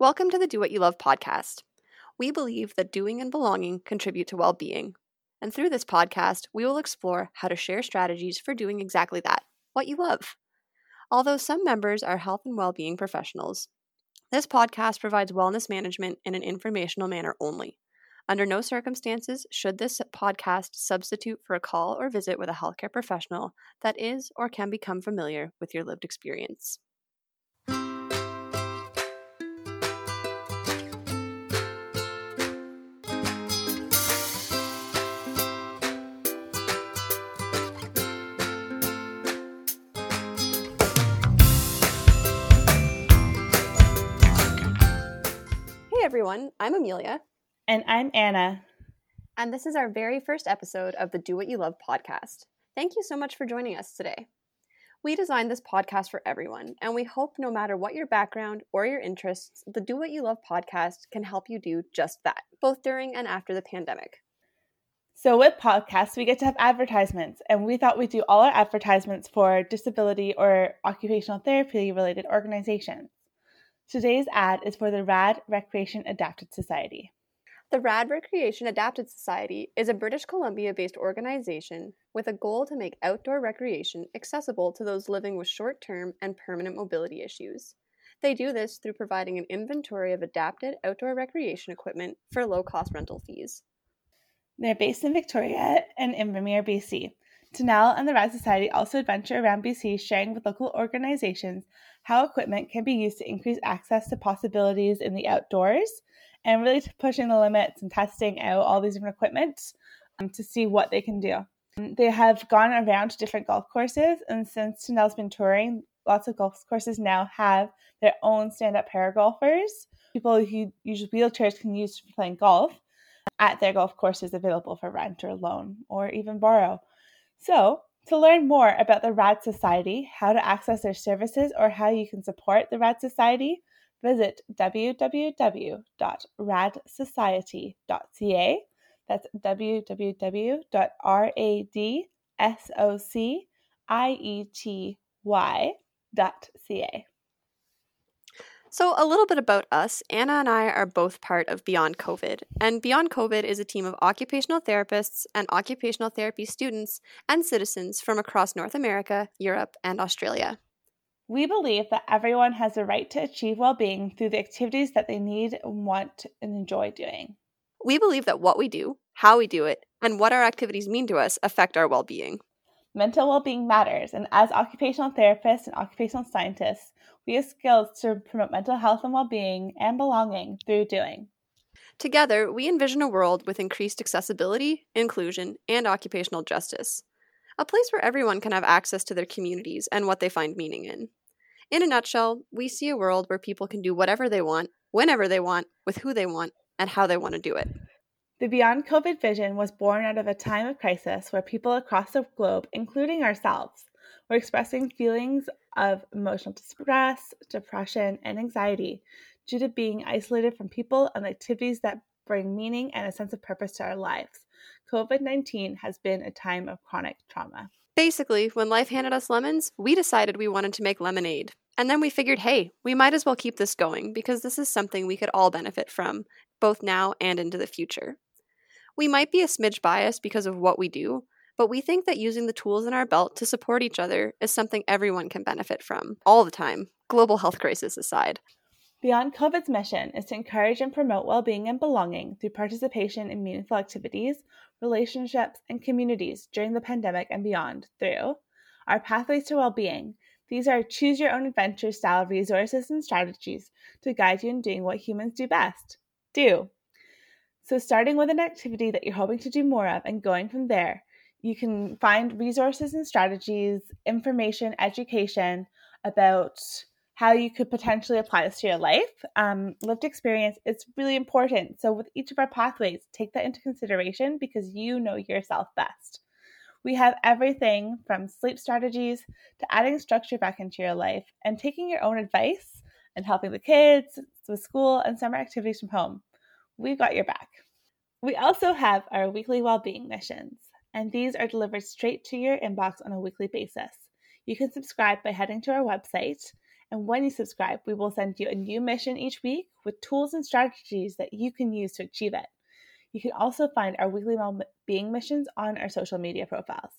Welcome to the Do What You Love podcast. We believe that doing and belonging contribute to well being. And through this podcast, we will explore how to share strategies for doing exactly that what you love. Although some members are health and well being professionals, this podcast provides wellness management in an informational manner only. Under no circumstances should this podcast substitute for a call or visit with a healthcare professional that is or can become familiar with your lived experience. Everyone, I'm Amelia, And I'm Anna. and this is our very first episode of the Do What You Love podcast. Thank you so much for joining us today. We designed this podcast for everyone, and we hope no matter what your background or your interests, the Do What You Love podcast can help you do just that, both during and after the pandemic. So, with podcasts, we get to have advertisements, and we thought we'd do all our advertisements for disability or occupational therapy related organizations. Today's ad is for the RAD Recreation Adapted Society. The RAD Recreation Adapted Society is a British Columbia based organization with a goal to make outdoor recreation accessible to those living with short term and permanent mobility issues. They do this through providing an inventory of adapted outdoor recreation equipment for low cost rental fees. They're based in Victoria and Invermere, BC. Tanel and the RAD Society also adventure around BC, sharing with local organizations how equipment can be used to increase access to possibilities in the outdoors and really pushing the limits and testing out all these different equipment um, to see what they can do. Um, They have gone around to different golf courses, and since Tanel's been touring, lots of golf courses now have their own stand up para golfers, people who use wheelchairs can use for playing golf at their golf courses available for rent or loan or even borrow. So, to learn more about the RAD Society, how to access their services, or how you can support the RAD Society, visit www.radsociety.ca. That's www.radsociety.ca. So, a little bit about us. Anna and I are both part of Beyond COVID. And Beyond COVID is a team of occupational therapists and occupational therapy students and citizens from across North America, Europe, and Australia. We believe that everyone has a right to achieve well being through the activities that they need, want, and enjoy doing. We believe that what we do, how we do it, and what our activities mean to us affect our well being. Mental well being matters, and as occupational therapists and occupational scientists, have skills to promote mental health and well being and belonging through doing. Together, we envision a world with increased accessibility, inclusion, and occupational justice. A place where everyone can have access to their communities and what they find meaning in. In a nutshell, we see a world where people can do whatever they want, whenever they want, with who they want, and how they want to do it. The Beyond COVID vision was born out of a time of crisis where people across the globe, including ourselves, were expressing feelings of emotional distress, depression, and anxiety due to being isolated from people and activities that bring meaning and a sense of purpose to our lives. COVID 19 has been a time of chronic trauma. Basically, when life handed us lemons, we decided we wanted to make lemonade. And then we figured, hey, we might as well keep this going because this is something we could all benefit from, both now and into the future. We might be a smidge biased because of what we do, but we think that using the tools in our belt to support each other is something everyone can benefit from, all the time, global health crisis aside. Beyond COVID's mission is to encourage and promote well being and belonging through participation in meaningful activities, relationships, and communities during the pandemic and beyond through our pathways to well being. These are choose your own adventure style resources and strategies to guide you in doing what humans do best do. So, starting with an activity that you're hoping to do more of and going from there, you can find resources and strategies, information, education about how you could potentially apply this to your life. Um, lived experience is really important. So, with each of our pathways, take that into consideration because you know yourself best. We have everything from sleep strategies to adding structure back into your life and taking your own advice and helping the kids with school and summer activities from home. We've got your back. We also have our weekly well-being missions, and these are delivered straight to your inbox on a weekly basis. You can subscribe by heading to our website And when you subscribe, we will send you a new mission each week with tools and strategies that you can use to achieve it. You can also find our weekly well-being missions on our social media profiles.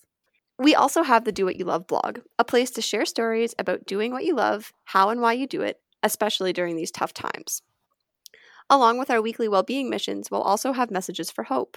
We also have the Do What You Love blog, a place to share stories about doing what you love, how and why you do it, especially during these tough times. Along with our weekly well-being missions, we'll also have messages for hope.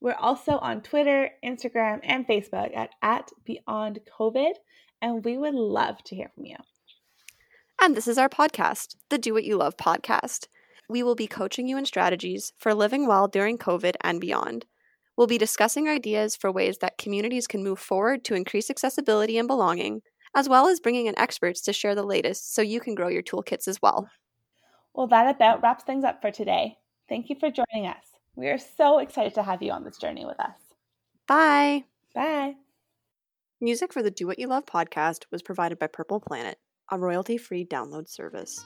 We're also on Twitter, Instagram, and Facebook at, at Beyond COVID, and we would love to hear from you. And this is our podcast, the Do What You Love podcast. We will be coaching you in strategies for living well during COVID and beyond. We'll be discussing ideas for ways that communities can move forward to increase accessibility and belonging, as well as bringing in experts to share the latest so you can grow your toolkits as well. Well, that about wraps things up for today. Thank you for joining us. We are so excited to have you on this journey with us. Bye. Bye. Music for the Do What You Love podcast was provided by Purple Planet, a royalty free download service.